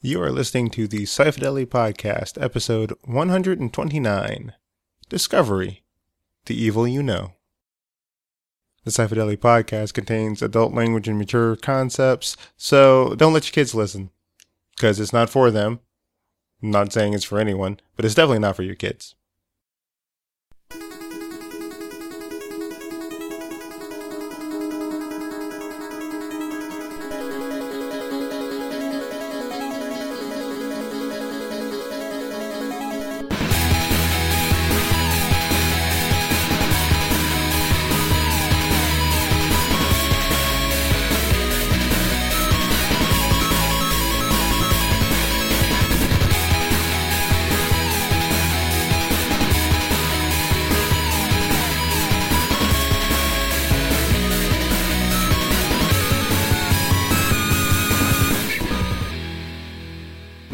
You are listening to the Cyphedelli Podcast, episode 129 Discovery The Evil You Know. The Cyphedelli Podcast contains adult language and mature concepts, so don't let your kids listen, because it's not for them. I'm not saying it's for anyone, but it's definitely not for your kids.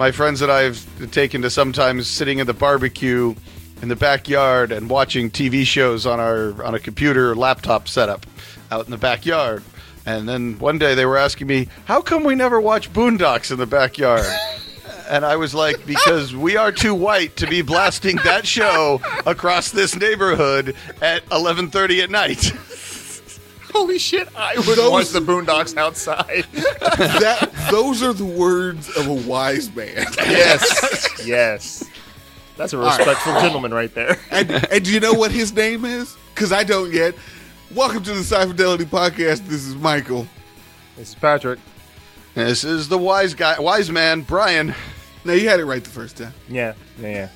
My friends and I have taken to sometimes sitting in the barbecue in the backyard and watching TV shows on our on a computer laptop setup out in the backyard. And then one day they were asking me, "How come we never watch Boondocks in the backyard?" and I was like, "Because we are too white to be blasting that show across this neighborhood at 11:30 at night." Holy shit, I would Those- watch the Boondocks outside. that those are the words of a wise man. yes, yes. That's a respectful gentleman right there. And, and do you know what his name is? Because I don't yet. Welcome to the Cypherdelity Podcast. This is Michael. This is Patrick. This is the wise guy, wise man, Brian. Now you had it right the first time. Yeah, yeah, yeah.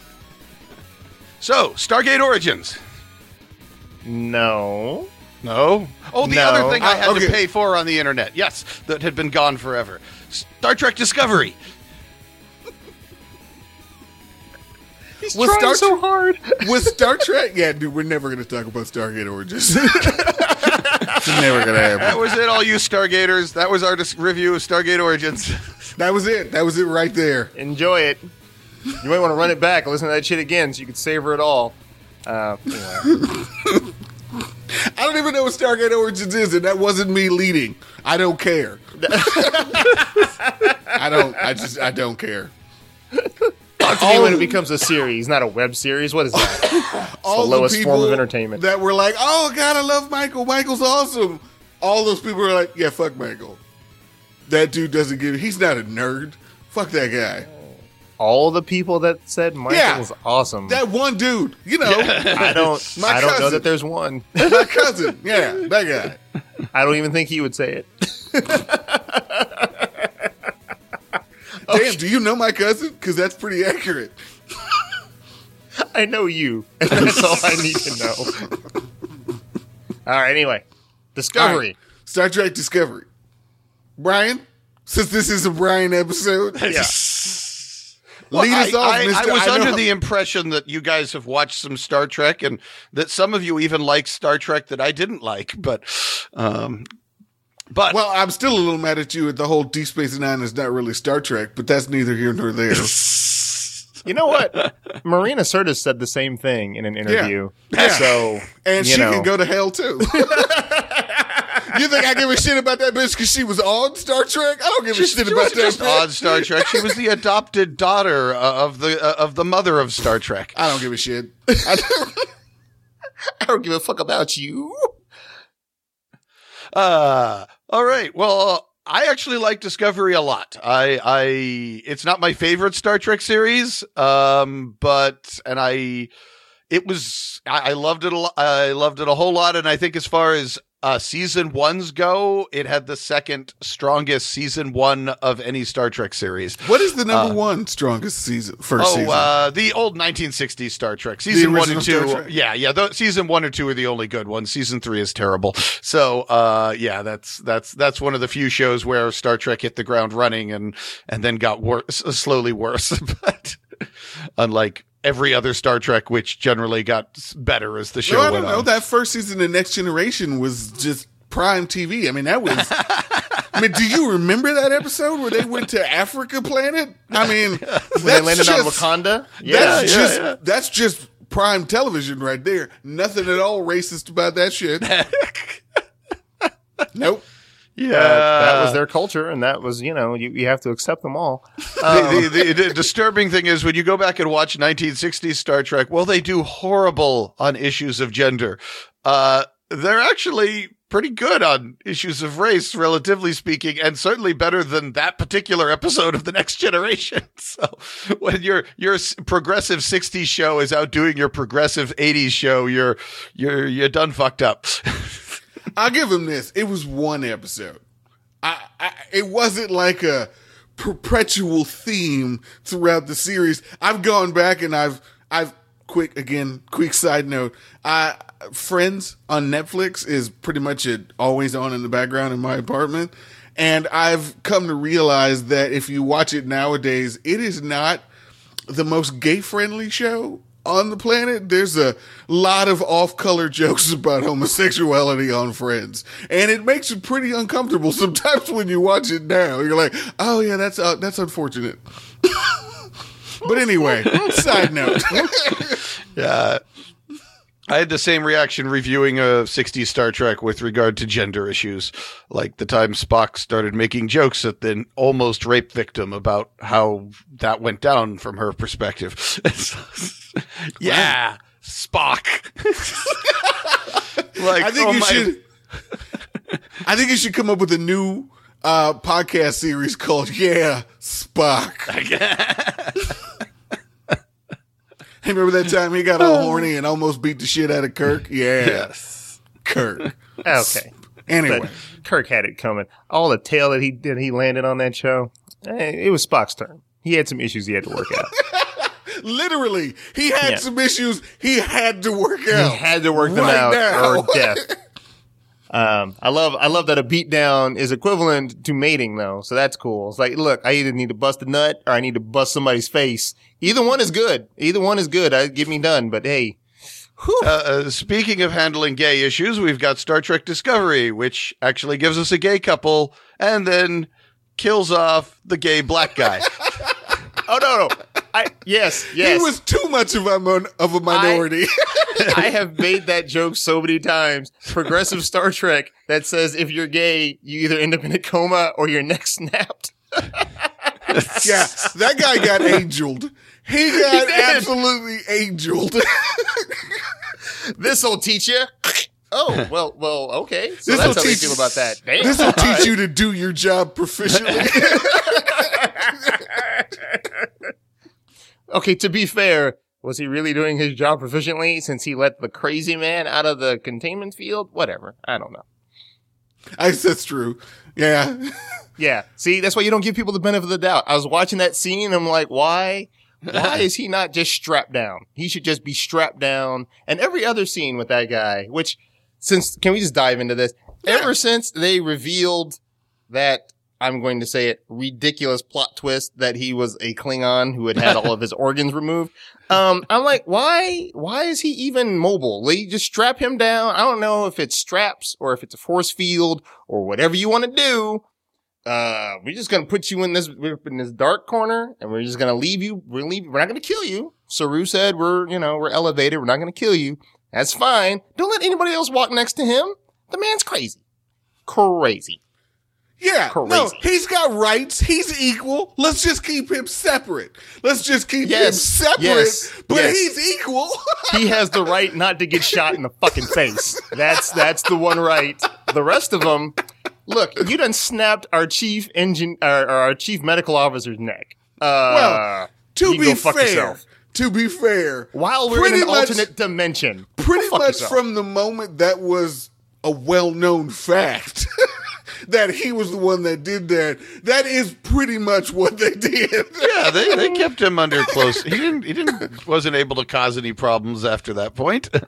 So, Stargate Origins. No. No. Oh, the No. other thing I had okay. to pay for on the internet. Yes, that had been gone forever. Star Trek Discovery. He's Was trying Star so Trek- hard. Was Star Trek? Yeah, dude, we're never going to talk about Stargate Origins. it's never going to That was it, all you Stargaters. That was our dis- review of Stargate Origins. That was it. That was it right there. Enjoy it. You might want to run it back and listen to that shit again so you can savor it all. Uh, anyway. I don't even know what Stargate Origins is, and that wasn't me leading. I don't care. I don't. I just. I don't care. Me when it becomes a series, not a web series. What is that? all the lowest form of entertainment. that were like, "Oh God, I love Michael. Michael's awesome." All those people are like, "Yeah, fuck Michael. That dude doesn't give. He's not a nerd. Fuck that guy. All the people that said Michael Yeah. was awesome. That one dude. You know, I don't. My I don't know cousin. that there's one. my cousin. Yeah, that guy. I don't even think he would say it. Damn, do you know my cousin? Because that's pretty accurate. I know you. And that's all I need to know. All right. Anyway, Discovery. All right. Star Trek Discovery. Brian, since this is a Brian episode, Yeah. Well, lead us I, off, I- Mister. I was know- under the impression that you guys have watched some Star Trek and that some of you even like Star Trek that I didn't like. But, um, but Well, I'm still a little mad at you at the whole Deep Space Nine is not really Star Trek, but that's neither here nor there. You know what? Marina Sirtis said the same thing in an interview. Yeah. So And she know, can go to hell too. you think I give a shit about that bitch because she was on Star Trek? I don't give a shit about that just bitch. on Star Trek. She was the adopted daughter uh, of the uh, of the mother of Star Trek. I don't give a shit. I don't- I don't give a fuck about you. Uh, all right. Well, uh, I actually like Discovery a lot. I, I, it's not my favorite Star Trek series. Um, but, and I, it was, I, I loved it a lot. I loved it a whole lot. And I think as far as, uh, season ones go, it had the second strongest season one of any Star Trek series. what is the number one strongest season? First Oh, season. uh, the old 1960s Star Trek. Season one and two. Yeah, yeah. The, season one and two are the only good ones. Season three is terrible. So, uh, yeah, that's, that's, that's one of the few shows where Star Trek hit the ground running and, and then got worse, slowly worse. but unlike every other Star Trek, which generally got better as the show no, I went don't know. on. That first season of Next Generation was just prime TV. I mean, that was. I mean, do you remember that episode where they went to Africa Planet? I mean, When they landed on just- Wakanda. That's yeah, just yeah. that's just prime television right there. Nothing at all racist about that shit. nope. Yeah, that was their culture, and that was you know you, you have to accept them all. Um, the, the, the, the disturbing thing is when you go back and watch 1960s Star Trek, well, they do horrible on issues of gender. Uh, they're actually pretty good on issues of race, relatively speaking, and certainly better than that particular episode of The Next Generation. So when your your progressive 60s show is outdoing your progressive 80s show, you're you're you're done fucked up. I'll give him this. It was one episode. I, I it wasn't like a perpetual theme throughout the series. I've gone back and I've I've quick again quick side note. I Friends on Netflix is pretty much it always on in the background in my apartment. And I've come to realize that if you watch it nowadays, it is not the most gay friendly show on the planet. There's a lot of off color jokes about homosexuality on Friends. And it makes you pretty uncomfortable sometimes when you watch it now. You're like, oh yeah, that's, uh, that's unfortunate. but anyway, side note. Yeah. I had the same reaction reviewing a 60s Star Trek with regard to gender issues. Like the time Spock started making jokes at the almost rape victim about how that went down from her perspective. yeah, Spock. like, I think oh you my- should. I think you should come up with a new uh, podcast series called "Yeah Spock." Remember that time he got all horny and almost beat the shit out of Kirk? Yeah, Yes. Kirk. okay, Anyway, but Kirk had it coming. All the tail that he did, he landed on that show. eh, It was Spock's turn. He had some issues he had to work out. literally, he had Yeah. some issues he had to work out. He had to work them Right out now. or death. Um, I love, I love that a beatdown is equivalent to mating though. So that's cool. It's like, look, I either need to bust a nut or I need to bust somebody's face. Either one is good. Either one is good. I get me done. But hey, Uh, uh, speaking of handling gay issues, we've got Star Trek Discovery, which actually gives us a gay couple and then kills off the gay black guy. oh no, no. I, yes, yes. He was too much of a mon- of a minority. I have made that joke so many times. Progressive Star Trek that says if you're gay, you either end up in a coma or your neck snapped. yeah, that guy got angeled. He got did. absolutely angeled. This'll teach you. Oh well, well, okay. So This'll that's how they teach- feel about that. Damn. This will teach you to do your job proficiently. Okay, to be fair, was he really doing his job proficiently since he let the crazy man out of the containment field? Whatever. I don't know. I guess that's true. Yeah. Yeah. See, that's why you don't give people the benefit of the doubt. I was watching that scene and I'm like, why? Why is he not just strapped down? He should just be strapped down. And every other scene with that guy, which since, can we just dive into this? Ever since they revealed that, I'm going to say it, ridiculous plot twist that he was a Klingon who had had all of his organs removed. Um, I'm like, why, why is he even mobile? They just strap him down. I don't know if it's straps or if it's a force field or whatever you want to do uh, we're just gonna put you in this in this dark corner, and we're just gonna leave you. We're leave. We're not gonna kill you. Saru said we're you know we're elevated. We're not gonna kill you. That's fine. Don't let anybody else walk next to him. The man's crazy, crazy. Yeah. No, he's got rights. He's equal. Let's just keep him separate. Let's just keep him separate, Yes. but Yes. he's equal. He has the right not to get shot in the fucking face. That's that's the one right. The rest of them, look, you done snapped our chief engine, or our chief medical officer's neck. Uh, Well, to be fair, yourself. to be fair, while we're in an much- alternate dimension, pretty much yourself. from the moment that was a well-known fact that he was the one that did that. That is pretty much what they did. yeah, they, they kept him under close. He didn't. He didn't. Wasn't able to cause any problems after that point. At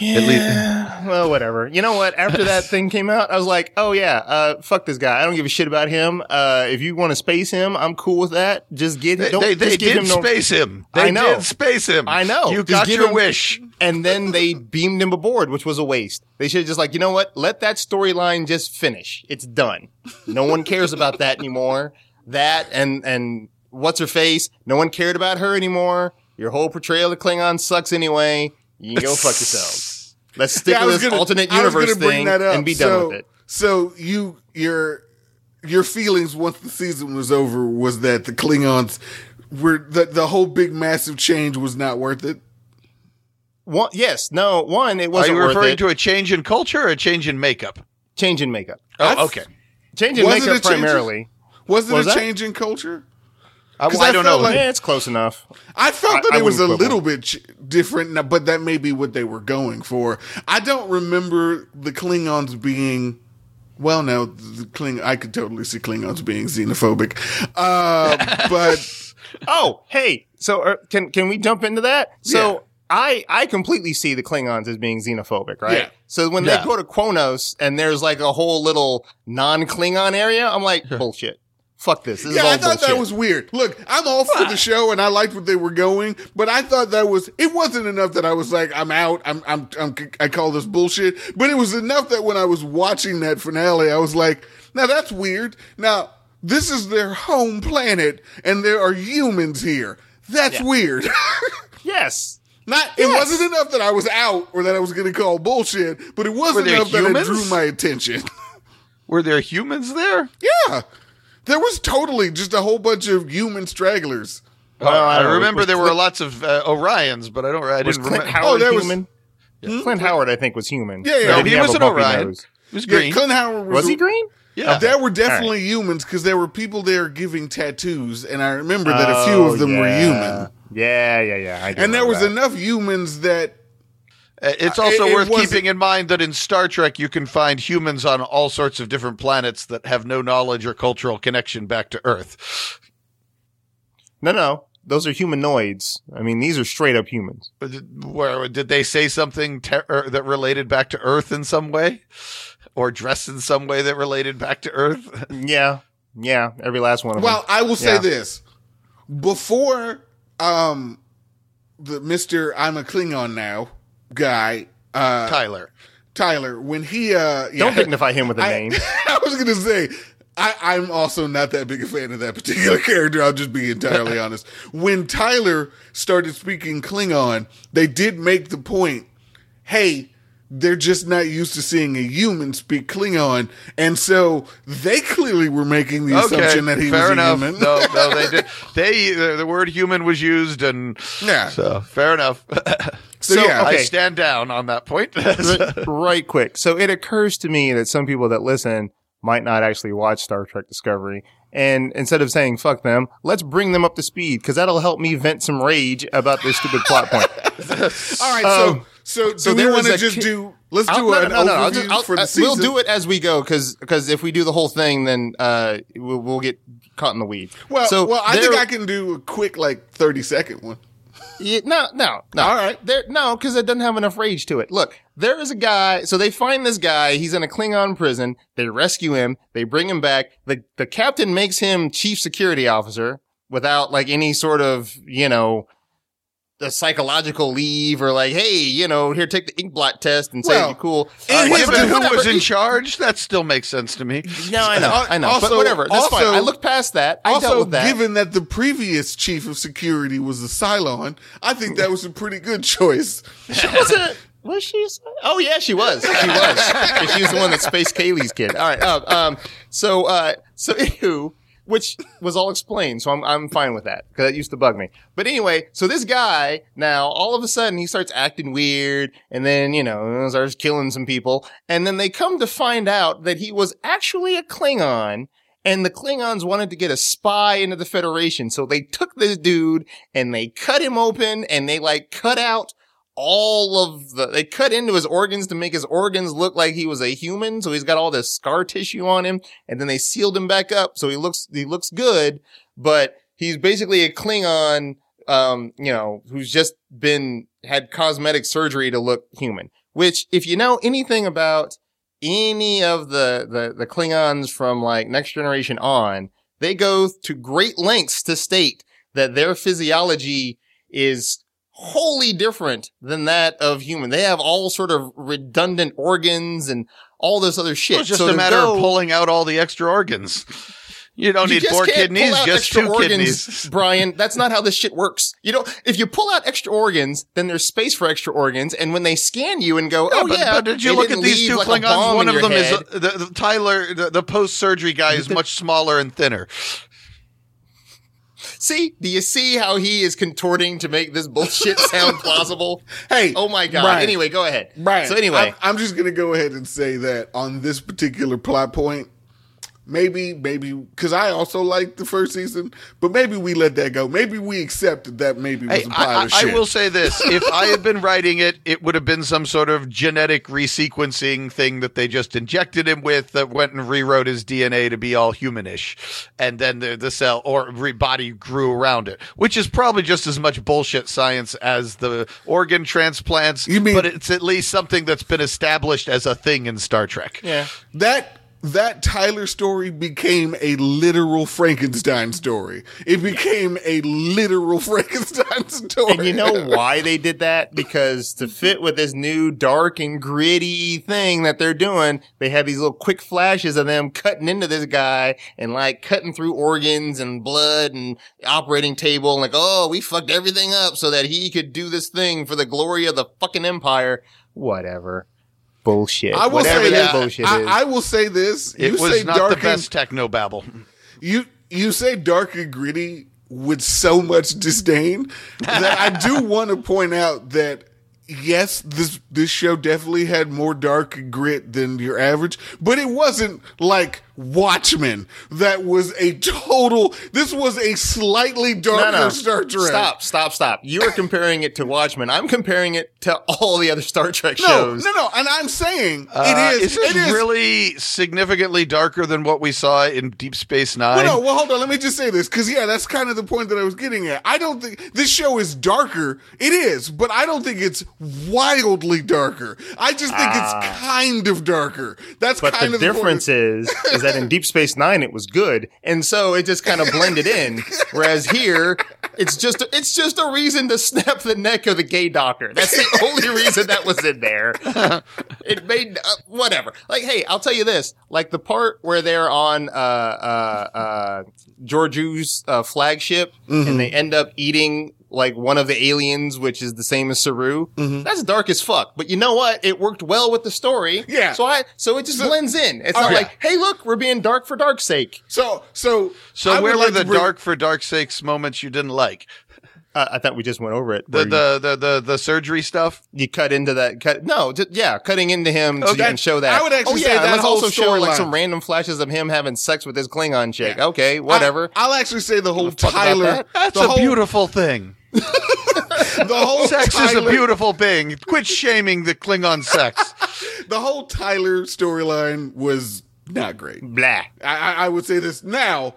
least. well, whatever. You know what? After that thing came out, I was like, oh yeah, uh, fuck this guy. I don't give a shit about him. Uh, if you want to space him, I'm cool with that. Just get They, don't they, they did him no. space him. They I know. did space him. I know. You Just got your him- wish. And then they beamed him aboard, which was a waste. They should have just like, you know what? Let that storyline just finish. It's done. No one cares about that anymore. That and and what's her face? No one cared about her anymore. Your whole portrayal of Klingon sucks anyway. You can go fuck yourselves. Let's stick Yeah, I with this gonna- alternate universe bring thing that up. and be so, done with it. So you your your feelings once the season was over was that the Klingons were the the whole big massive change was not worth it. One, yes, no, one, it wasn't you worth referring it. to a change in culture or a change in makeup? change in makeup. Oh, okay. Change in Was it a makeup change primarily. Was it Was a that? change in culture? I, 'Cause I I don't know. like- yeah, it's close enough. I felt that I it was a little bit different, but that may be what they were going for. I don't remember the Klingons being. Well, no, the Kling. I could totally see Klingons being xenophobic, uh, but Oh, hey, so uh, can can we jump into that? So Yeah. I I completely see the Klingons as being xenophobic, right? Yeah. So when Yeah. they go to Quonos and there's like a whole little non-Klingon area, I'm like, bullshit. Fuck this. This is yeah, I thought bullshit. that was weird. Look, I'm all for the show, and I liked what they were going, but I thought that was it wasn't enough that I was like, I'm out. I'm I'm, I'm I call this bullshit. But it was enough that when I was watching that finale, I was like, now that's weird. Now this is their home planet, and there are humans here. That's Yeah. weird. yes. Not it wasn't enough that I was out or that I was going to call bullshit, but it was Were there enough that it drew my attention. Were there humans there? yeah, there was totally just a whole bunch of human stragglers. Well, I I, remember Was there were lots of uh, Orions, but I don't. I Was didn't Clint remember. Howard Oh, there was- human? Clint Howard, I think, was human. Yeah, yeah. No, did he was an Orion. nose. It was Yeah. Clint Howard was, Was he green? yeah. There were definitely humans because there were people there giving tattoos, and I remember that a few of them were Oh, human. Yeah, yeah, yeah. I And there was that. enough humans that Uh, It's Uh, also it- it worth wasn't- keeping in mind that in Star Trek you can find humans on all sorts of different planets that have no knowledge or cultural connection back to Earth. No, no. Those are humanoids. I mean, these are straight up humans. Where did they say something ter- er, that related back to Earth in some way, or dress in some way that related back to Earth? Yeah. Yeah. Every last one of Well, them. Well, I will say Yeah. this: before um, the Mister I'm a Klingon now guy, uh, Tyler. Tyler, when he uh, yeah, Don't dignify him with a I, name. I was gonna say. I, I'm also not that big a fan of that particular character. I'll just be entirely honest. When Tyler started speaking Klingon, they did make the point, hey, they're just not used to seeing a human speak Klingon, and so they clearly were making the assumption that he fair was a enough. human. No, no, they did. They the, the word human was used, and Yeah. so fair enough. So, So, yeah, I stand down on that point. right, right quick. So it occurs to me that some people that listen might not actually watch Star Trek Discovery. And instead of saying fuck them, let's bring them up to speed because that'll help me vent some rage about this stupid plot point. All right, Um, so so, so do we want to just ki- do? Let's I'll- do an no, no, no. Overview just- for the uh, season. We'll do it as we go because because if we do the whole thing, then uh, we'll, we'll get caught in the weed. Well, so well, I think I can do a quick like thirty second one. Yeah, no, no, no. All right. There, no, because it doesn't have enough rage to it. Look, there is a guy. So they find this guy. He's in a Klingon prison. They rescue him. They bring him back. The the captain makes him chief security officer without like any sort of you know a psychological leave or like, hey, you know, here take the ink blot test and say Well, you're cool. Uh, whatever, who was in charge, that still makes sense to me. No, I know, I know, also- but whatever. That's fine. I looked past that. I dealt with that. given that the previous chief of security was a Cylon, I think that was a pretty good choice. She wasn't. Was she? Oh yeah, she was. She was. she was the one that spaced Kaylee's kid. All right. Um. um so. Uh. So. Anywho, which was all explained. So I'm I'm fine with that because that used to bug me. But anyway, so this guy now all of a sudden he starts acting weird, and then you know starts killing some people, and then they come to find out that he was actually a Klingon. And the Klingons wanted to get a spy into the Federation. So they took this dude and they cut him open and they like cut out all of the, they cut into his organs to make his organs look like he was a human. So he's got all this scar tissue on him and then they sealed him back up. So he looks, he looks good, but he's basically a Klingon, um, you know, who's just been, had cosmetic surgery to look human, which if you know anything about any of the, the, the Klingons from like next generation on, they go to great lengths to state that their physiology is wholly different than that of human. They have all sort of redundant organs and all this other shit. It's just So a matter go- of pulling out all the extra organs. You don't You need four kidneys, just two organs, kidneys. Brian. That's not how this shit works. You know, if you pull out extra organs, then there's space for extra organs, and when they scan you and go, "Oh but, yeah," but did you look at these two like Klingons? One of them is head. uh, the, the Tyler. The, the post surgery guy is much smaller and thinner. See, do you see how he is contorting to make this bullshit sound plausible? Hey, Oh my god. Brian. Anyway, go ahead. Right. So anyway, I'm, I'm just gonna go ahead and say that on this particular plot point, maybe, maybe, because I also liked the first season, but maybe we let that go. Maybe we accepted that maybe was Hey, a pile I, of I, shit. I will say this: if I had been writing it, it would have been some sort of genetic resequencing thing that they just injected him with that went and rewrote his DNA to be all humanish, and then the the cell or re- body grew around it, which is probably just as much bullshit science as the organ transplants. You mean- but it's at least something that's been established as a thing in Star Trek. yeah. that that Tyler story became a literal Frankenstein story. It became a literal Frankenstein story. And you know why they did that? Because to fit with this new dark and gritty thing that they're doing, they had these little quick flashes of them cutting into this guy and like cutting through organs and blood and operating table and like, oh, we fucked everything up so that he could do this thing for the glory of the fucking empire. Whatever. Bullshit. I will Whatever say that that. bullshit I, is. I will say this: It you was say not dark the and- best techno babble. you you say dark and gritty with so much disdain that I do want to point out that yes, this this show definitely had more dark and grit than your average, but it wasn't like Watchmen. That was a total. This was a slightly darker Star Trek. Stop, stop, stop. You are comparing it to Watchmen. I'm comparing it to all the other Star Trek No, shows. no, no, no. and I'm saying Uh, it is is. this it is really significantly darker than what we saw in Deep Space Nine? Well, no, well, hold on. Let me just say this because yeah, that's kind of the point that I was getting at. I don't think this show is darker. It is, but I don't think it's wildly darker. I just think it's kind of darker. That's Ah. But kind the of the difference point. is, is that in Deep Space Nine it was good, and so it just kind of blended in. Whereas here, it's just it's just a reason to snap the neck of the gay doctor. That's the only reason that was in there. It made uh, whatever. Like, hey, I'll tell you this: like the part where they're on uh uh uh Georgiou's uh, flagship, Mm-hmm. and they end up eating. Like one of the aliens, which is the same as Saru. Mm-hmm. That's dark as fuck. But you know what? It worked well with the story. Yeah. So I, so it just blends in. It's not Okay. like, hey, look, we're being dark for dark's sake. So, so, So I would where were like the bring- dark for dark's sakes moments you didn't like? Uh, I thought we just went over it. The where you- the, the the the surgery stuff. you cut into that cut no just, yeah cutting into him so you can show that I would actually oh, say yeah, that let's whole also show like some random flashes of him having sex with his klingon chick okay whatever I, will actually say the whole fuck Tyler. that. That's the a whole, beautiful thing. The whole Sex is a beautiful thing. Quit shaming the Klingon sex. The whole Tyler storyline was not great. blah I, I would say this now.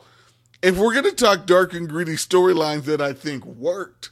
If we're going to talk dark and gritty storylines that I think worked,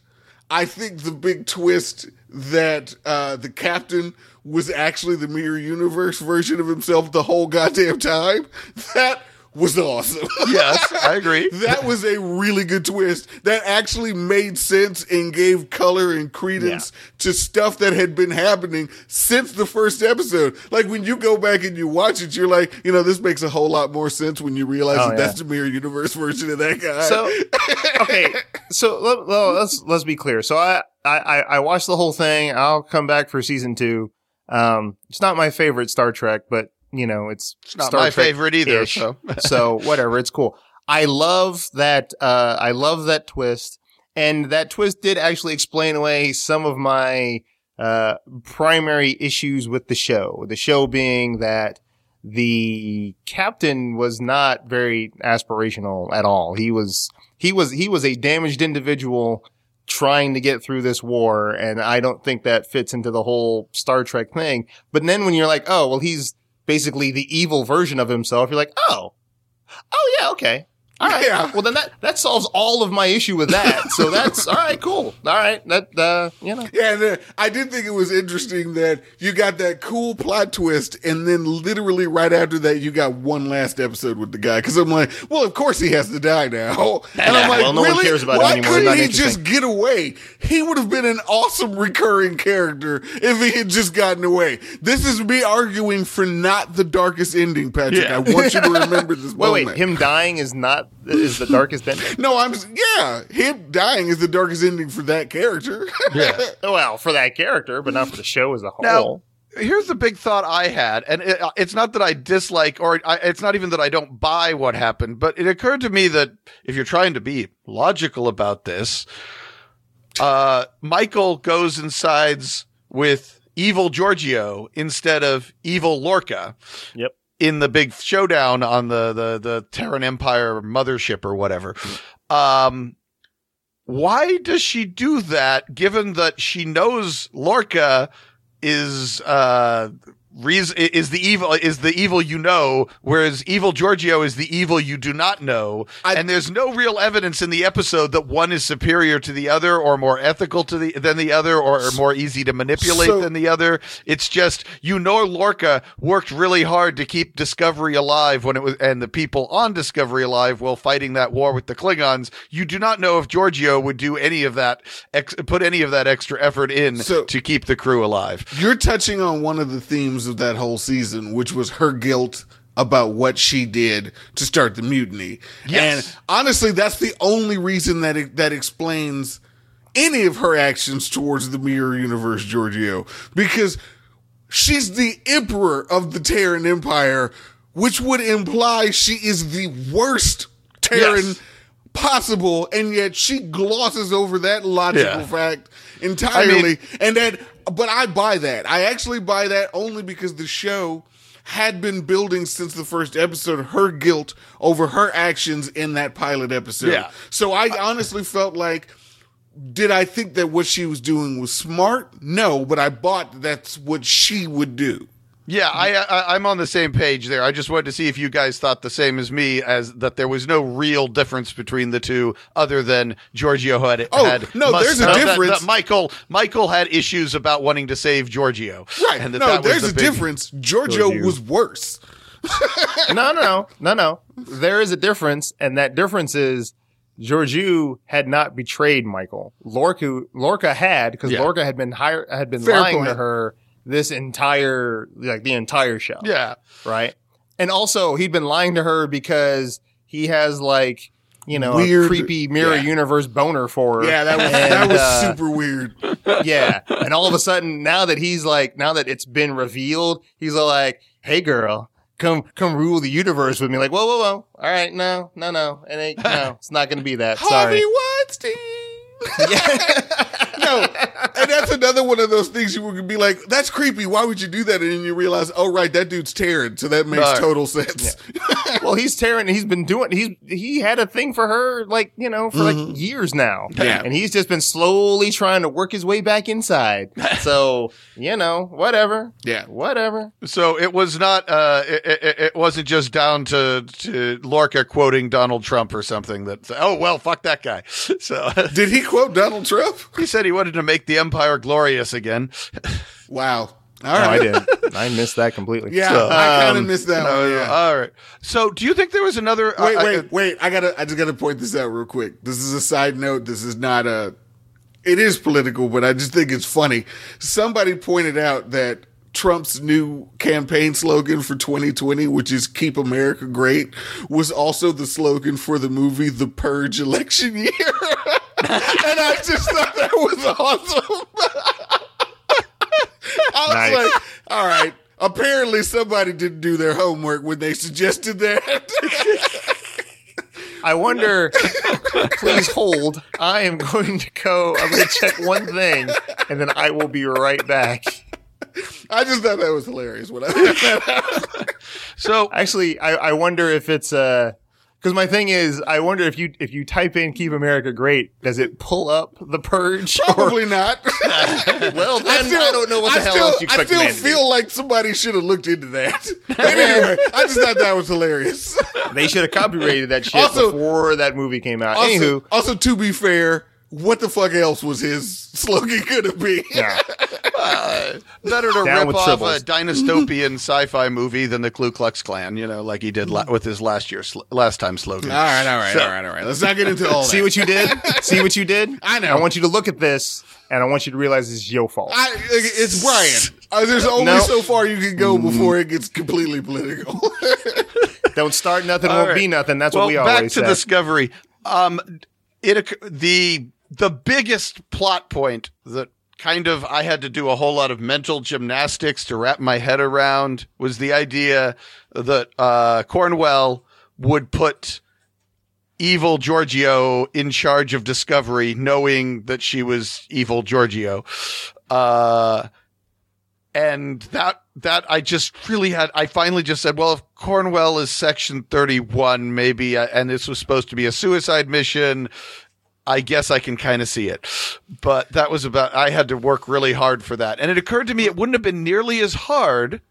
I think the big twist that uh, the captain was actually the mirror universe version of himself the whole goddamn time. That was awesome. yes, I agree. that was a really good twist that actually made sense and gave color and credence to stuff that had been happening since the first episode. Like when you go back and you watch it, you're like, you know, this makes a whole lot more sense when you realize Oh, that yeah. that's the mirror universe version of that guy. so okay so let, well, let's let's be clear so I, I i watched the whole thing i'll come back for season two um it's not my favorite star trek but you know it's It's not Star my Trek favorite either. So so whatever, it's cool. I love that. Uh, I love that twist, and that twist did actually explain away some of my uh, primary issues with the show. The show being that the captain was not very aspirational at all. He was he was he was a damaged individual trying to get through this war and I don't think that fits into the whole Star Trek thing. But then when you're like, "Oh, well he's basically the evil version of himself," you're like, "Oh. Oh yeah, okay. All right. Yeah. Well, then that that solves all of my issue with that. So that's all right. Cool. All right. That uh, you know. Yeah, and, uh, I did think it was interesting that you got that cool plot twist, and then literally right after that, you got one last episode with the guy. Because I'm like, well, of course he has to die now, and I'm like, well, no really? cares about him Why couldn't he just get away? He would have been an awesome recurring character if he had just gotten away. This is me arguing for not the darkest ending, Patrick. Yeah. I want you to remember this Wait, moment. wait. Him dying is not is the darkest ending. no, I'm yeah. Him dying is the darkest ending for that character. Yeah. Well, for that character, but not for the show as a Now, whole. here's the big thought I had, and it, it's not that I dislike, or I, it's not even that I don't buy what happened, but it occurred to me that if you're trying to be logical about this, uh, Michael goes and sides with evil Georgiou instead of evil Lorca. Yep. In the big showdown on the the the Terran Empire mothership or whatever. Um, why does she do that given that she knows Lorca is uh reason is the evil is the evil you know whereas evil Georgiou is the evil you do not know. I- and there's no real evidence in the episode that one is superior to the other or more ethical to the than the other or, or more easy to manipulate So- than the other. It's just you know Lorca worked really hard to keep Discovery alive when it was and the people on Discovery alive while fighting that war with the Klingons. You do not know if Georgiou would do any of that ex- put any of that extra effort in So- to keep the crew alive. You're touching on one of the themes of that whole season, which was her guilt about what she did to start the mutiny. Yes. And honestly, that's the only reason that it, that explains any of her actions towards the mirror universe, Georgiou, because she's the emperor of the Terran Empire, which would imply she is the worst Terran Yes. possible, and yet she glosses over that logical Yeah. fact entirely. I mean- and that, but I buy that. I actually buy that only because the show had been building since the first episode her guilt over her actions in that pilot episode. Yeah. So I honestly felt like did I think that what she was doing was smart? No, but I bought that's what she would do. Yeah, I, I I'm on the same page there. I just wanted to see if you guys thought the same as me, as that there was no real difference between the two, other than Georgiou had. Oh, had no, there's a uh, difference. that Michael Michael had issues about wanting to save Georgiou. Right. And that no, that was there's the a big- difference. Georgiou Georgiou. was worse. no, no, no, no, no. There is a difference, and that difference is Georgiou had not betrayed Michael. Lorca, Lorca had because Yeah. Lorca had been hired, had been Fair lying to her this entire like the entire show. Yeah, right? And also, he'd been lying to her because he has like you know Weird- a creepy mirror yeah. universe boner for her. Yeah, that was And, that was uh, super weird. yeah. And all of a sudden, now that he's like, now that it's been revealed, he's like, "Hey, girl." Come, come rule the universe with me. Like, whoa, whoa, whoa. All right, no, no, no, it ain't, no, it's not going to be that. Sorry. Harvey Weinstein. no, and that's another one of those things you would be like, "That's creepy. Why would you do that?" And then you realize, "Oh, right, that dude's Terran, so that makes Right. total sense." well, he's tearing. He's been doing. He's he had a thing for her, like you know, for like years now. Yeah. and he's just been slowly trying to work his way back inside. so you know, whatever. Yeah. whatever. so it was not. Uh, it, it, it wasn't just down to to Lorca quoting Donald Trump or something. That oh well, fuck that guy. So Did he quote Donald Trump? he said he wanted to make the empire glorious again. Wow. All Oh, I right. did. I missed that completely. Yeah, So, I kind of um, missed that one. Yeah. All right. So do you think there was another? wait, uh, wait, uh, wait. I gotta. I just gotta point this out real quick. This is a side note. This is not a. It is political, but I just think it's funny. Somebody pointed out that Trump's new campaign slogan for 2020, which is "Keep America Great," was also the slogan for the movie The Purge election year. and I just thought that was awesome. I was Nice. like, all right. Apparently, somebody didn't do their homework when they suggested that. I wonder. please hold. I am going to go. I'm going to check one thing, and then I will be right back. I just thought that was hilarious when I heard that. so Actually, I, I wonder if it's uh Because my thing is, I wonder if you if you type in "Keep America Great," does it pull up the purge? Or- Probably not. well, then I, don't know what the I hell still, else you I still command to do. feel like somebody should have looked into that. Anyway, I just thought that was hilarious. They should have copyrighted that shit Also- before that movie came out. Also, Anywho, also, to be fair, what the fuck else was his slogan gonna be? yeah. Uh, better to Down rip off tribbles. a dystopian sci-fi movie than the Ku Klux Klan, you know, like he did la- with his last year sl- last time slogan. All right, all right, all right, all right. Let's not get into all that. See what you did? See what you did? I know. I want you to look at this, and I want you to realize it's your fault. I, it's Brian. Uh, there's only No. so far you can go before it gets completely political. Don't start nothing, All won't right. be nothing. That's well, what we always back to say. Discovery. Um, it the the biggest plot point that kind of I had to do a whole lot of mental gymnastics to wrap my head around was the idea that uh, Cornwell would put evil Georgiou in charge of Discovery, knowing that she was evil Georgiou. Uh, and that that I just really had I finally just said, well, if Cornwell is section 31 maybe uh, and this was supposed to be a suicide mission, I guess I can kind of see it. But that was about I had to work really hard for that. And it occurred to me it wouldn't have been nearly as hard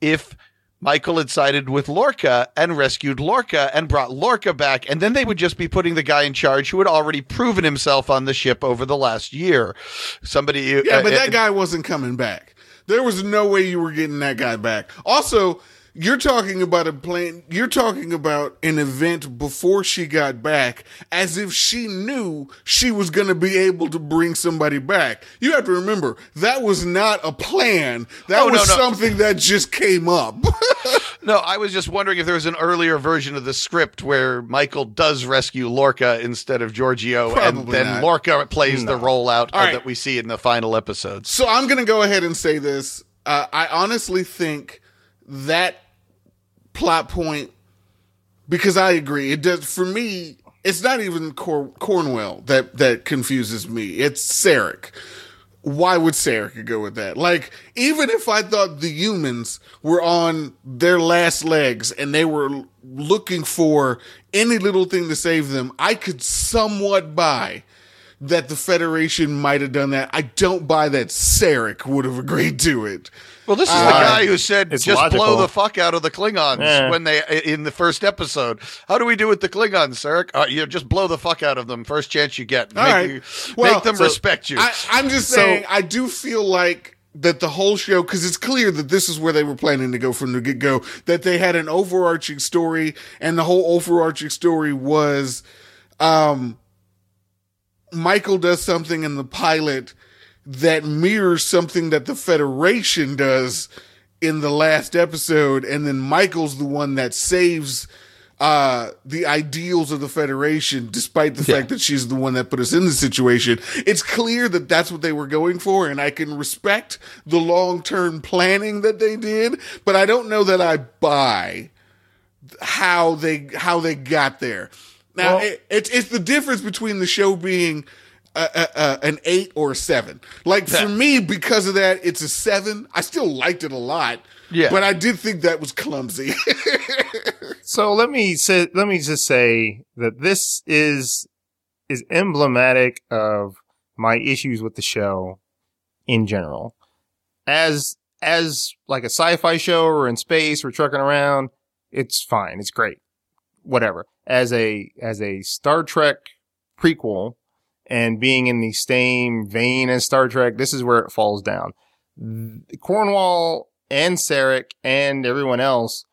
if Michael had sided with Lorca and rescued Lorca and brought Lorca back, and then they would just be putting the guy in charge who had already proven himself on the ship over the last year. Somebody, yeah, but uh, that guy wasn't coming back. There was no way you were getting that guy back. Also, you're talking about a plan. You're talking about an event before she got back, as if she knew she was going to be able to bring somebody back. You have to remember that was not a plan. That Oh, was no. something that just came up. No, I was just wondering if there was an earlier version of the script where Michael does rescue Lorca instead of Georgiou, and then not. Lorca plays the role out that we see in the final episode. So I'm going to go ahead and say this. Uh, I honestly think that plot point, because I agree, it does for me. It's not even Cor- Cornwell that that confuses me. It's Sarek. Why would Sarek go with that? Like, even if I thought the humans were on their last legs and they were looking for any little thing to save them, I could somewhat buy that the Federation might have done that. I don't buy that Sarek would have agreed to it. Well, this is Uh, the guy who said it's just blow the fuck out of the Klingons Yeah. when they in the first episode. How do we do with the Klingons, Sarek? Uh, you just blow the fuck out of them first chance you get. All make, right. you- Well, make them so respect you. I, I'm just So- saying, I do feel like that the whole show, because it's clear that this is where they were planning to go from the get go, that they had an overarching story, and the whole overarching story was, um, Michael does something in the pilot that mirrors something that the Federation does in the last episode, and then Michael's the one that saves uh the ideals of the federation despite the fact that she's the one that put us in the situation. It's clear that that's what they were going for and i can respect the long-term planning that they did but i don't know that i buy how they how they got there. Now Well- it, it's it's the difference between the show being a, a, a, an eight or a seven. Like for me, because of that, it's a seven. I still liked it a lot. Yeah. but I did think that was clumsy. So let me say, let me just say that this is is emblematic of my issues with the show in general. As as like a sci-fi show or in space or trucking around, it's fine, it's great, whatever. As a as a Star Trek prequel and being in the same vein as Star Trek, this is where it falls down. Cornwell and Sarek and everyone else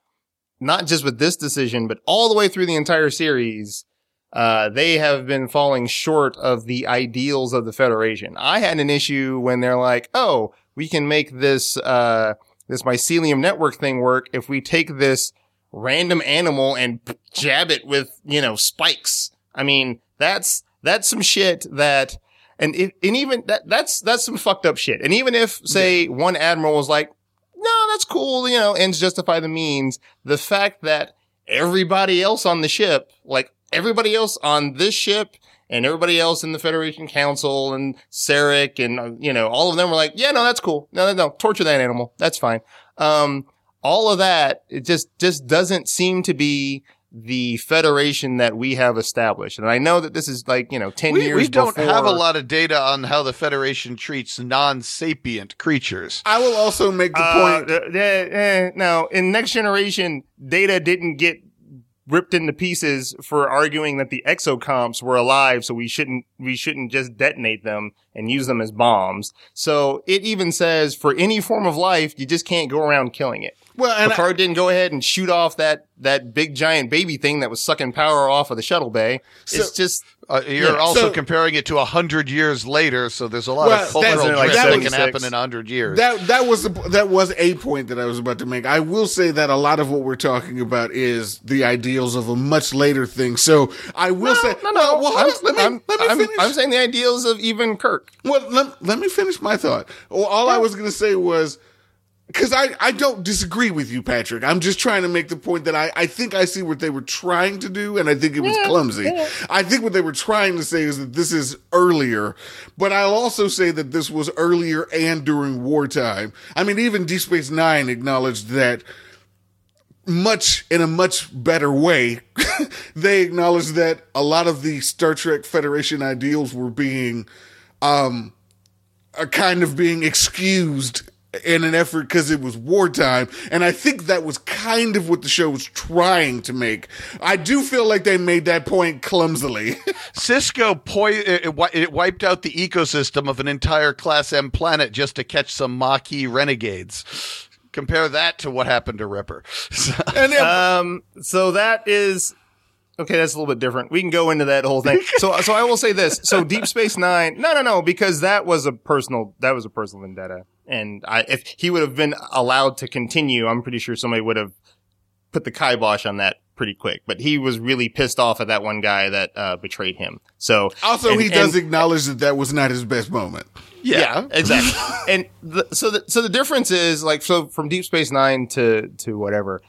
not just with this decision, but all the way through the entire series, uh, they have been falling short of the ideals of the Federation. I had an issue when they're like, oh, we can make this, uh, this mycelium network thing work if we take this random animal and jab it with, you know, spikes. I mean, that's, that's some shit that, and it, and even that, that's, that's some fucked up shit. And even if, say, one admiral was like, no, that's cool, you know, ends justify the means. The fact that everybody else on the ship, like everybody else on this ship and everybody else in the Federation Council and Sarek and, uh, you know, all of them were like, yeah, no, that's cool. No, no, no, torture that animal. That's fine. Um, all of that, it just, just doesn't seem to be the federation that we have established. And I know that this is like, you know, 10 We, years we don't before- have a lot of data on how the Federation treats non-sapient creatures. I will also make the Uh, point. uh, eh, eh, no, in Next Generation, Data didn't get ripped into pieces for arguing that the exocomps were alive, so we shouldn't we shouldn't just detonate them and use them as bombs. So it even says for any form of life, you just can't go around killing it. well, and I- Picard didn't go ahead and shoot off that that big giant baby thing that was sucking power off of the shuttle bay. it's just Uh, you're Yeah. also So- comparing it to a hundred years later, so there's a lot Well, of cultural that's- drift that that, can happen in a hundred years. That that was the, that was a point that I was about to make. I will say that a lot of what we're talking about is the ideals of a much later thing. So I will say no, no. Well, hold I'm, let me I'm, let me I'm- finish. I'm saying the ideals of even Kirk. Well, let, let me finish my thought. Well, all I was going to say was because I, I don't disagree with you, Patrick. I'm just trying to make the point that I, I think I see what they were trying to do, and I think it was clumsy. I think what they were trying to say is that this is earlier, but I'll also say that this was earlier and during wartime. I mean, even Deep Space Nine acknowledged that much in a much better way. they acknowledged that a lot of the Star Trek Federation ideals were being um are kind of being excused in an effort because it was wartime. And I think that was kind of what the show was trying to make. I do feel like they made that point clumsily. Sisko poi- it, it wiped out the ecosystem of an entire Class M planet just to catch some Maquis renegades. Compare that to what happened to Ripper. and Um, so that is okay. That's a little bit different. We can go into that whole thing. So, so I will say this. So Deep Space Nine, no, no, no, because that was a personal, that was a personal vendetta. And I, if he would have been allowed to continue, I'm pretty sure somebody would have put the kibosh on that pretty quick. But he was really pissed off at that one guy that uh, betrayed him. So also, and- he does and- acknowledge that that was not his best moment. yeah. exactly. and the, so the so the difference is like so from Deep Space Nine to to whatever,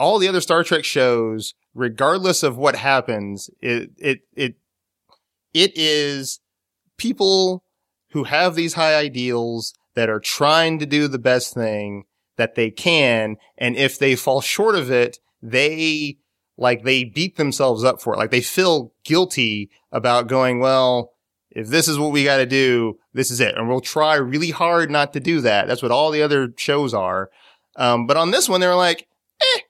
all the other Star Trek shows, regardless of what happens, it it it it is people who have these high ideals that are trying to do the best thing that they can, and if they fall short of it, they like they beat themselves up for it. Like they feel guilty about going, well, if this is what we got to do, this is it. And we'll try really hard not to do that. That's what all the other shows are. Um, but on this one, they're like, eh,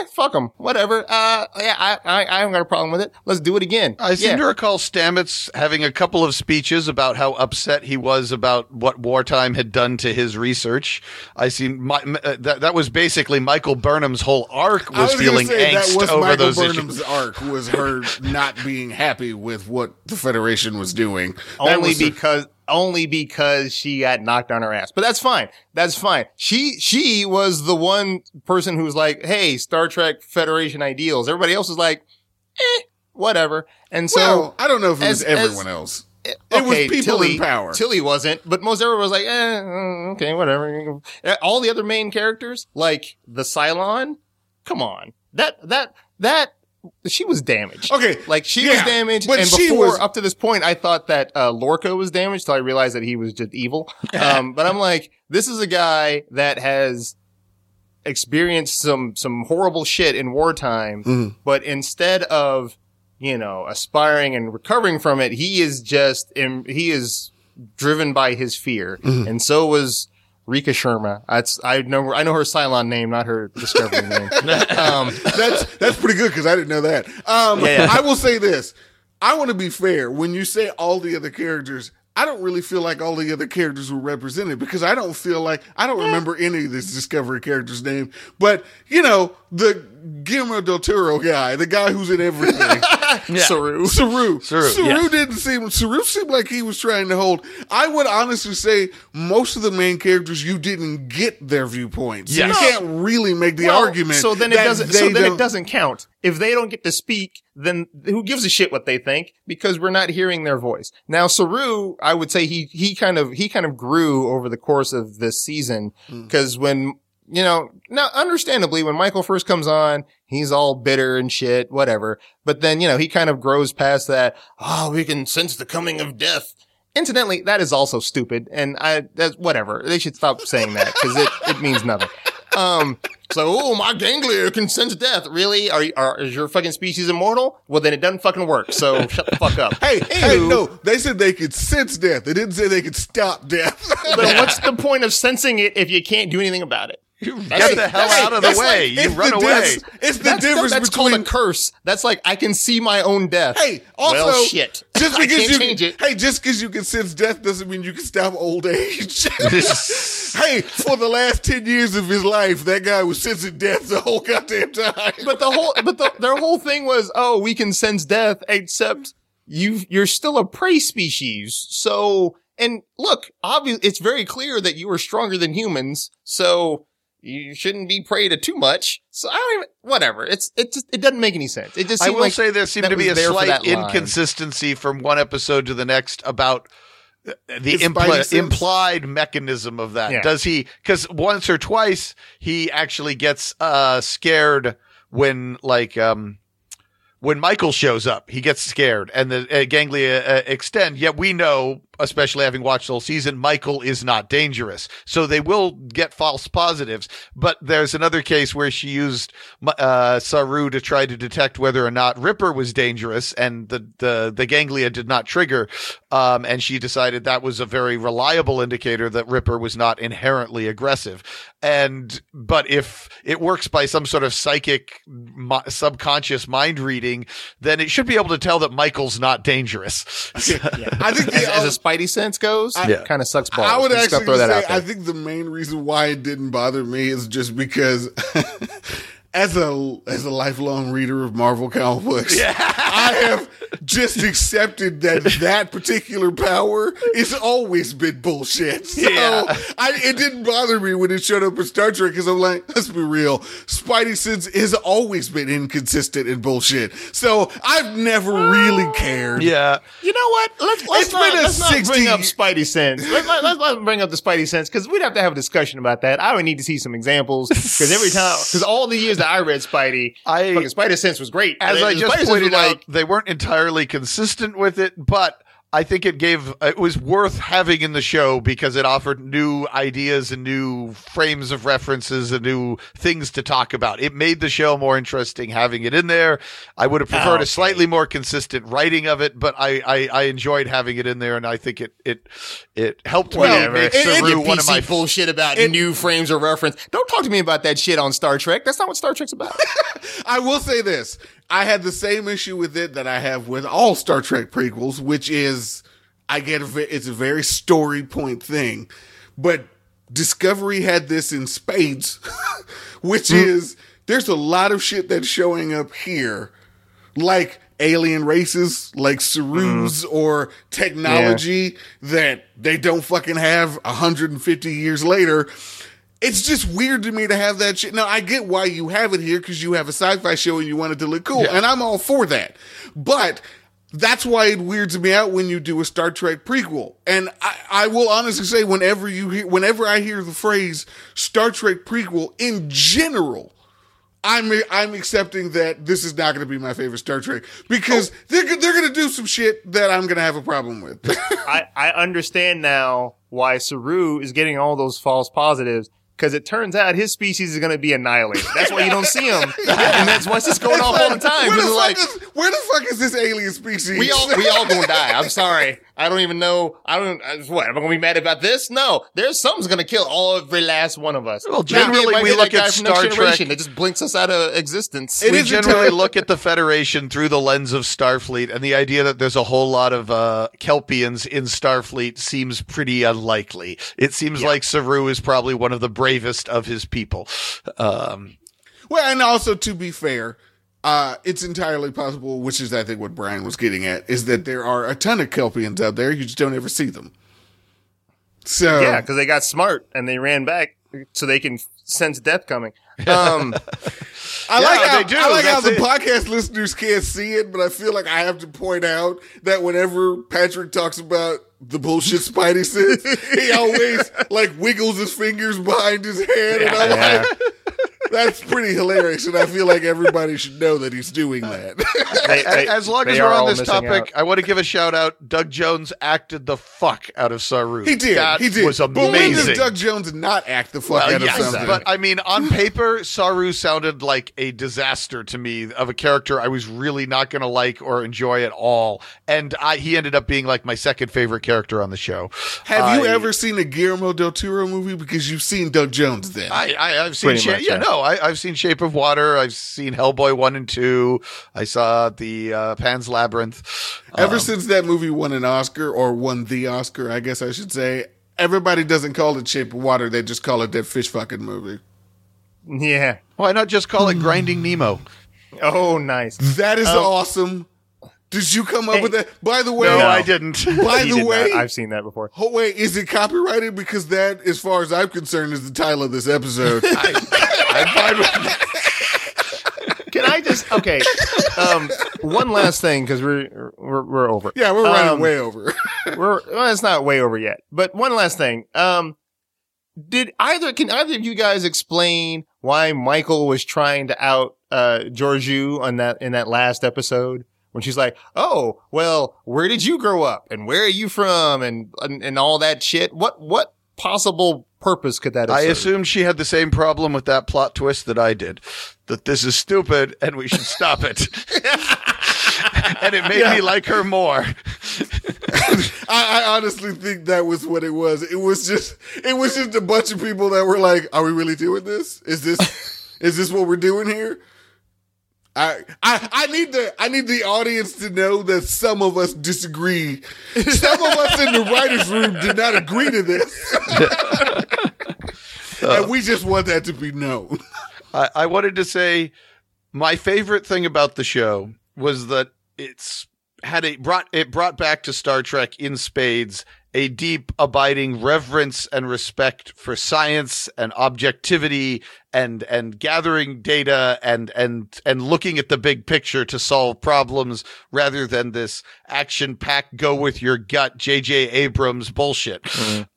yeah, fuck them, whatever. Uh, yeah, I, I, I haven't got a problem with it. Let's do it again. I seem yeah. to recall Stamets having a couple of speeches about how upset he was about what wartime had done to his research. I seem my, uh, that that was basically Michael Burnham's whole arc I was, gonna feeling say angst that was over Michael those Burnham's issues. arc was her not being happy with what the Federation was doing. Only was her- because only because she got knocked on her ass. But that's fine. That's fine. She she was the one person who was like, "Hey, Star Trek Federation ideals." Everybody else was like, "Eh, whatever." And so well, I don't know if it was as- as- everyone else. It was people in power. Tilly wasn't, but most everyone was like, eh, mm, okay, whatever. Uh, All the other main characters, like the Cylon, come on. That, that, that, she was damaged. Okay, Like she yeah, was damaged. but and she before, was- up to this point, I thought that, uh, Lorca was damaged till I realized that he was just evil. Um, but I'm like, this is a guy that has experienced some, some horrible shit in wartime, Mhm. but instead of, you know, aspiring and recovering from it, he is just, he is driven by his fear. Mm-hmm. And so was Rekha Sharma. That's, I know, I know her Cylon name, not her Discovery name. Um, that's that's pretty good because I didn't know that. Um, Yeah. I will say this: I want to be fair. When you say all the other characters, I don't really feel like all the other characters were represented because I don't feel like I don't remember any of this Discovery character's name. But you know, the Guillermo del Toro guy, the guy who's in everything. Saru. Saru. Saru, Saru yeah. didn't seem Saru seemed like he was trying to hold. I would honestly say most of the main characters you didn't get their viewpoints. Yes. You can't really make the Well, argument. So then it doesn't. So then don't- it doesn't count. If they don't get to speak, then who gives a shit what they think? Because we're not hearing their voice. Now, Saru, I would say he he kind of he kind of grew over the course of this season Hmm. because when you know now understandably when Michael first comes on, he's all bitter and shit, whatever. But then you know he kind of grows past that. Oh, we can sense the coming of death. Incidentally, that is also stupid, and I that's whatever. They should stop saying that because it it means nothing. Um, So, oh, my ganglia can sense death. Really? Are, are is your fucking species immortal? Well, then it doesn't fucking work. So shut the fuck up. Hey, hey, Anywho, no, they said they could sense death. They didn't say they could stop death. But what's the point of sensing it if you can't do anything about it? Get the hell out of the way. like- you it's run away. difference- It's the That's, difference that's between called a curse. That's like I can see my own death. Hey, also, well, shit. just because can't you change it. hey, just because you can sense death doesn't mean you can stop old age. hey, for the last ten years of his life, that guy was sensing death the whole goddamn time. But the whole, but the, their whole thing was, oh, we can sense death, except you, you're still a prey species. So, and look, obviously, it's very clear that you are stronger than humans. So you shouldn't be prey to too much. So I don't even, whatever. It's, it just, it doesn't make any sense. It just I will like say there seemed to be a was there for slight inconsistency from one episode to the next about the impl- implied mechanism of that. Yeah. Does he? Because once or twice he actually gets uh, scared when like um when Michael shows up. He gets scared and the uh, ganglia uh, extend. Yet we know, especially having watched the whole season, Michael is not dangerous. So they will get false positives. But there's another case where she used uh, Saru to try to detect whether or not Ripper was dangerous, and the the, the ganglia did not trigger. Um, and she decided that was a very reliable indicator that Ripper was not inherently aggressive. And but if it works by some sort of psychic, mi- subconscious mind reading, then it should be able to tell that Michael's not dangerous. I think as, the, as a spidey sense goes, Yeah. kind of sucks balls. I would Just gotta actually throw that say out there. I think the main reason why it didn't bother me is just because as a as a lifelong reader of Marvel comic books, I have just accepted that that particular power has always been bullshit. So Yeah. I, it didn't bother me when it showed up in Star Trek because I'm like, let's be real, Spidey sense has always been inconsistent and bullshit. So I've never really ah. cared. yeah. You know what? Let's let's It's not, been a let's not bring up Spidey sense. Let's let, let's not bring up the Spidey sense because we'd have to have a discussion about that. I would need to see some examples because every time because all the years that I read Spidey, I- fucking Spidey sense was great. as And I just Spidey pointed out, like, they weren't entirely consistent with it, but I think it gave it was worth having in the show because it offered new ideas and new frames of references and new things to talk about. It made the show more interesting having it in there. I would have preferred okay. a slightly more consistent writing of it, but I, I, I enjoyed having it in there, and I think it it it helped me Whatever. make It- it- Saru Your one of my PC bullshit about new frames of reference. Don't talk to me about that shit on Star Trek. That's not what Star Trek's about. I will say this. I had the same issue with it that I have with all Star Trek prequels, which is I get a, it's a very story point thing, but Discovery had this in spades, which hmm. is there's a lot of shit that's showing up here, like alien races, like Sarus mm-hmm. or technology that they don't fucking have 150 years later. It's just weird to me to have that shit. Now I get why you have it here because you have a sci-fi show and you want it to look cool, and I'm all for that. But that's why it weirds me out when you do a Star Trek prequel. And I, I will honestly say, whenever you hear, whenever I hear the phrase Star Trek prequel in general, I'm I'm accepting that this is not going to be my favorite Star Trek because oh. they're they're going to do some shit that I'm going to have a problem with. I, I understand now why Saru is getting all those false positives because it turns out his species is going to be annihilated. That's why you don't see him, and that's why it's just going off all the time. Where 'cause the, fuck like is, where the fuck is this alien species? we all we all gonna die. I'm sorry. I don't even know. I don't. I- What am I gonna be mad about this? No, there's something's gonna kill all every last one of us. Well, generally, we look at Star Trek- that just blinks us out of existence. It we generally look at the Federation through the lens of Starfleet, and the idea that there's a whole lot of uh, Kelpians in Starfleet seems pretty unlikely. It seems like Saru is probably one of the bravest of his people. Um, Well, and also to be fair, uh, it's entirely possible, which is I think what Brian was getting at, is that there are a ton of Kelpians out there. You just don't ever see them. So yeah, because they got smart and they ran back so they can sense death coming. Um, I like how, do. I like how the it. podcast listeners can't see it, but I feel like I have to point out that whenever Patrick talks about the bullshit Spidey sense, he always like wiggles his fingers behind his head, and I'm Yeah. like, that's pretty hilarious, and I feel like everybody should know that he's doing that. They- they- as long as we're on this topic, out. I want to give a shout out. Doug Jones acted the fuck out of Saru. he did. That he did. was But when amazing. does Doug Jones not act the fuck Well, out of yes, something? but I mean, on paper, Saru sounded like a disaster to me of a character I was really not going to like or enjoy at all, and I, he ended up being like my second favorite character on the show. Have you ever seen a Guillermo del Toro movie? Because you've seen Doug Jones then. I, I I've seen Pretty Sha- much, yeah, yeah. no I, I've seen Shape of Water I've seen Hellboy one and two I saw the uh, Pan's Labyrinth Ever Um, since that movie won an Oscar, or won the Oscar, I guess I should say, everybody doesn't call it Shape of Water. They just call it that fish fucking movie. Yeah. why not just call it Grinding Nemo Oh, nice. That is Um, awesome. Did you come up Hey. with that? By the way, no. I didn't by the did way, not. I've seen that before. oh wait, is it copyrighted? Because that, as far as I'm concerned, is the title of this episode. I'm fine with that. Can I just okay? Um, one last thing because we're, we're we're over. yeah, we're running Um, way over. We're well, it's not way over yet. But one last thing. Um, did either can either of you guys explain why Michael was trying to out uh Georgiou on that in that last episode when she's like, "Oh, well, where did you grow up and where are you from and and, and all that shit?" What what possible purpose could that? Have? I served? assumed she had the same problem with that plot twist that I did that this is stupid and we should stop it and it made me like her more I, I honestly think that was what it was. It was just, it was just a bunch of people that were like, "Are we really doing this? Is this, is this what we're doing here?" I, I, I need the, I need the audience to know that some of us disagree. Some of us in the writers' room did not agree to this, and we just want that to be known. I, I wanted to say my favorite thing about the show was that it's had a brought it brought back to Star Trek in spades a deep abiding reverence and respect for science and objectivity and and gathering data and and and looking at the big picture to solve problems rather than this action pack go with your gut JJ Abrams bullshit.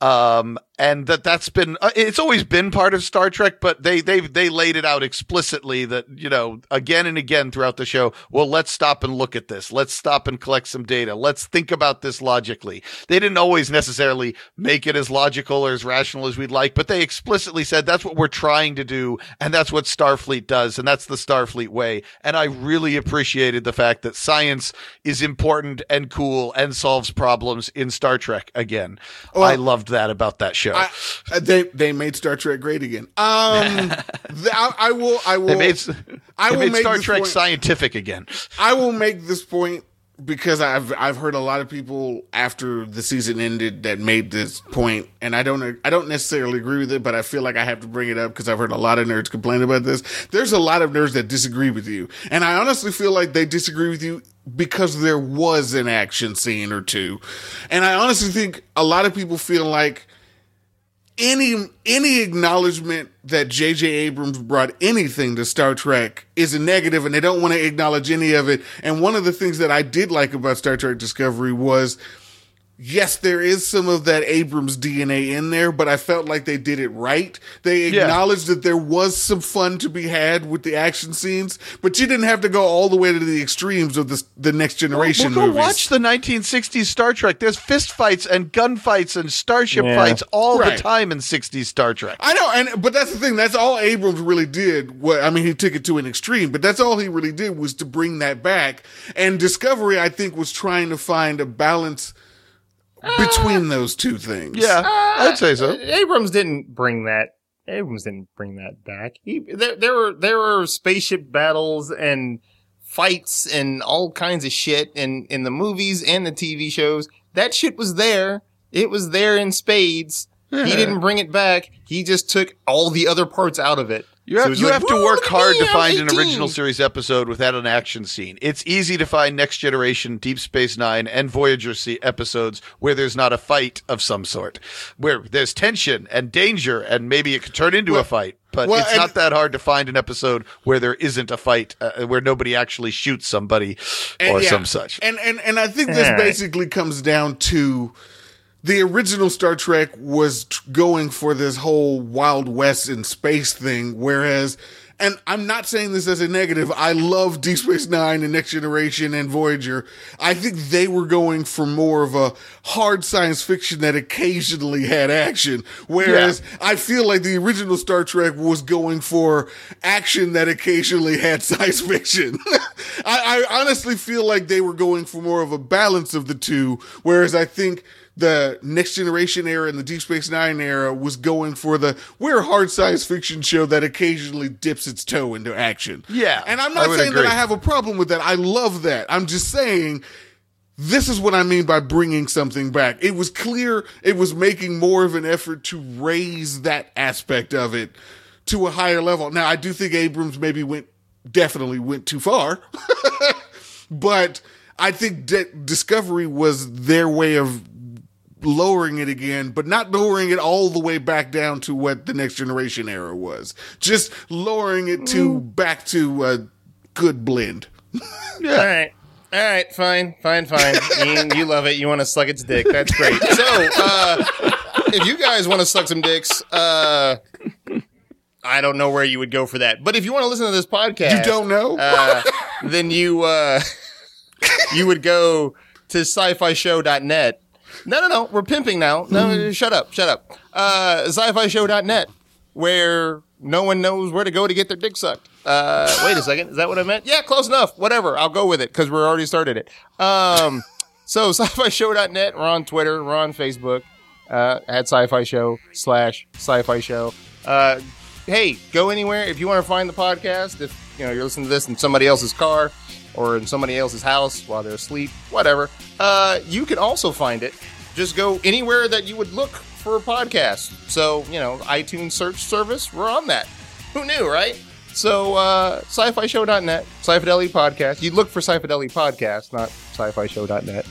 Um and that that's been uh, it's always been part of Star Trek but they they they laid it out explicitly that you know again and again throughout the show well let's stop and look at this. Let's stop and collect some data. Let's think about this logically. They didn't always necessarily make it as logical or as rational as we'd like but they explicitly said that's what we're trying to do and that's what Starfleet does and that's the Starfleet way and I really appreciated the fact that science is important and cool and solves problems in Star Trek again I loved that about that show I, uh, they, they made Star Trek great again. Um, I, I will, I will, They made, I will made make Star Trek point- scientific again. I will make this point because I've I've heard a lot of people after the season ended that made this point, and I don't I don't necessarily agree with it, but I feel like I have to bring it up because I've heard a lot of nerds complain about this. There's a lot of nerds that disagree with you, and I honestly feel like they disagree with you because there was an action scene or two, and I honestly think a lot of people feel like any any acknowledgement that J.J. Abrams brought anything to Star Trek is a negative, and they don't want to acknowledge any of it. And one of the things that I did like about Star Trek Discovery was, yes, there is some of that Abrams DNA in there, but I felt like they did it right. They Yeah. acknowledged that there was some fun to be had with the action scenes, but you didn't have to go all the way to the extremes of the the Next Generation well, go movies. watch the 1960s Star Trek. There's fist fights and gunfights and starship Yeah. fights all Right. the time in 60s Star Trek. I know, and but that's the thing. That's all Abrams really did. What I mean, he took it to an extreme, but that's all he really did was to bring that back. And Discovery, I think, was trying to find a balance between those two things. Yeah, uh, I'd say so. Uh, Abrams didn't bring that. Abrams didn't bring that back. He, there, there were there were spaceship battles and fights and all kinds of shit in in the movies and the TV shows. That shit was there. It was there in spades. He didn't bring it back. He just took all the other parts out of it. You have, he's you like, have to work hard to I'm find an original series episode without an action scene. It's easy to find Next Generation, Deep Space Nine, and Voyager se- episodes where there's not a fight of some sort, where there's tension and danger, and maybe it could turn into a fight. But well, it's and- not that hard to find an episode where there isn't a fight, uh, where nobody actually shoots somebody And or yeah, some such. And and and I think this Alright. basically comes down to the original Star Trek was t- going for this whole Wild West in space thing, whereas and I'm not saying this as a negative. I love Deep Space Nine and Next Generation and Voyager. I think they were going for more of a hard science fiction that occasionally had action. Whereas I feel like the original Star Trek was going for action that occasionally had science fiction. I, I honestly feel like they were going for more of a balance of the two. Whereas I think the next generation era and the Deep Space Nine era was going for the we're a hard science fiction show that occasionally dips its toe into action. Yeah, And I'm not saying agree. that I have a problem with that. I love that. I'm just saying this is what I mean by bringing something back. It was clear it was making more of an effort to raise that aspect of it to a higher level. Now, I do think Abrams maybe went definitely went too far. but I think De- Discovery was their way of lowering it again, but not lowering it all the way back down to what the next generation era was. Just lowering it to back to a good blend. All right. All right, fine, fine, fine. you, you love it. You want to suck its dick. That's great. So, uh, if you guys want to suck some dicks, uh, I don't know where you would go for that. But if you want to listen to this podcast, You don't know? uh, then you uh, you would go to sci-fi-show.net. No, no, no. We're pimping now. No, shut up. Shut up. Uh, sci-fi-show.net, where no one knows where to go to get their dick sucked. Uh, wait a second. Is that what I meant? Yeah, close enough. Whatever. I'll go with it because we're already started it. Um, so sci-fi-show.net. We're on Twitter. We're on Facebook. Uh, at sci-fi show slash sci-fi show. Uh, hey, go anywhere if you want to find the podcast. If you know you're listening to this in somebody else's car or in somebody else's house while they're asleep, whatever. Uh, you can also find it. Just go anywhere that you would look for a podcast. So you know, iTunes search service, we're on that. Who knew, right? So uh, sci-fi show.net, Sci-Fidelity podcast. You look for Sci-Fidelity podcast, not sci-fi show.net.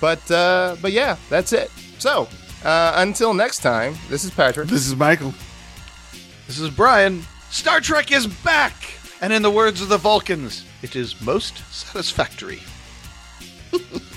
But uh, but yeah, that's it. So uh, until next time, this is Patrick. this is Michael. This is Brian. Star Trek is back! And in the words of the Vulcans, it is most satisfactory.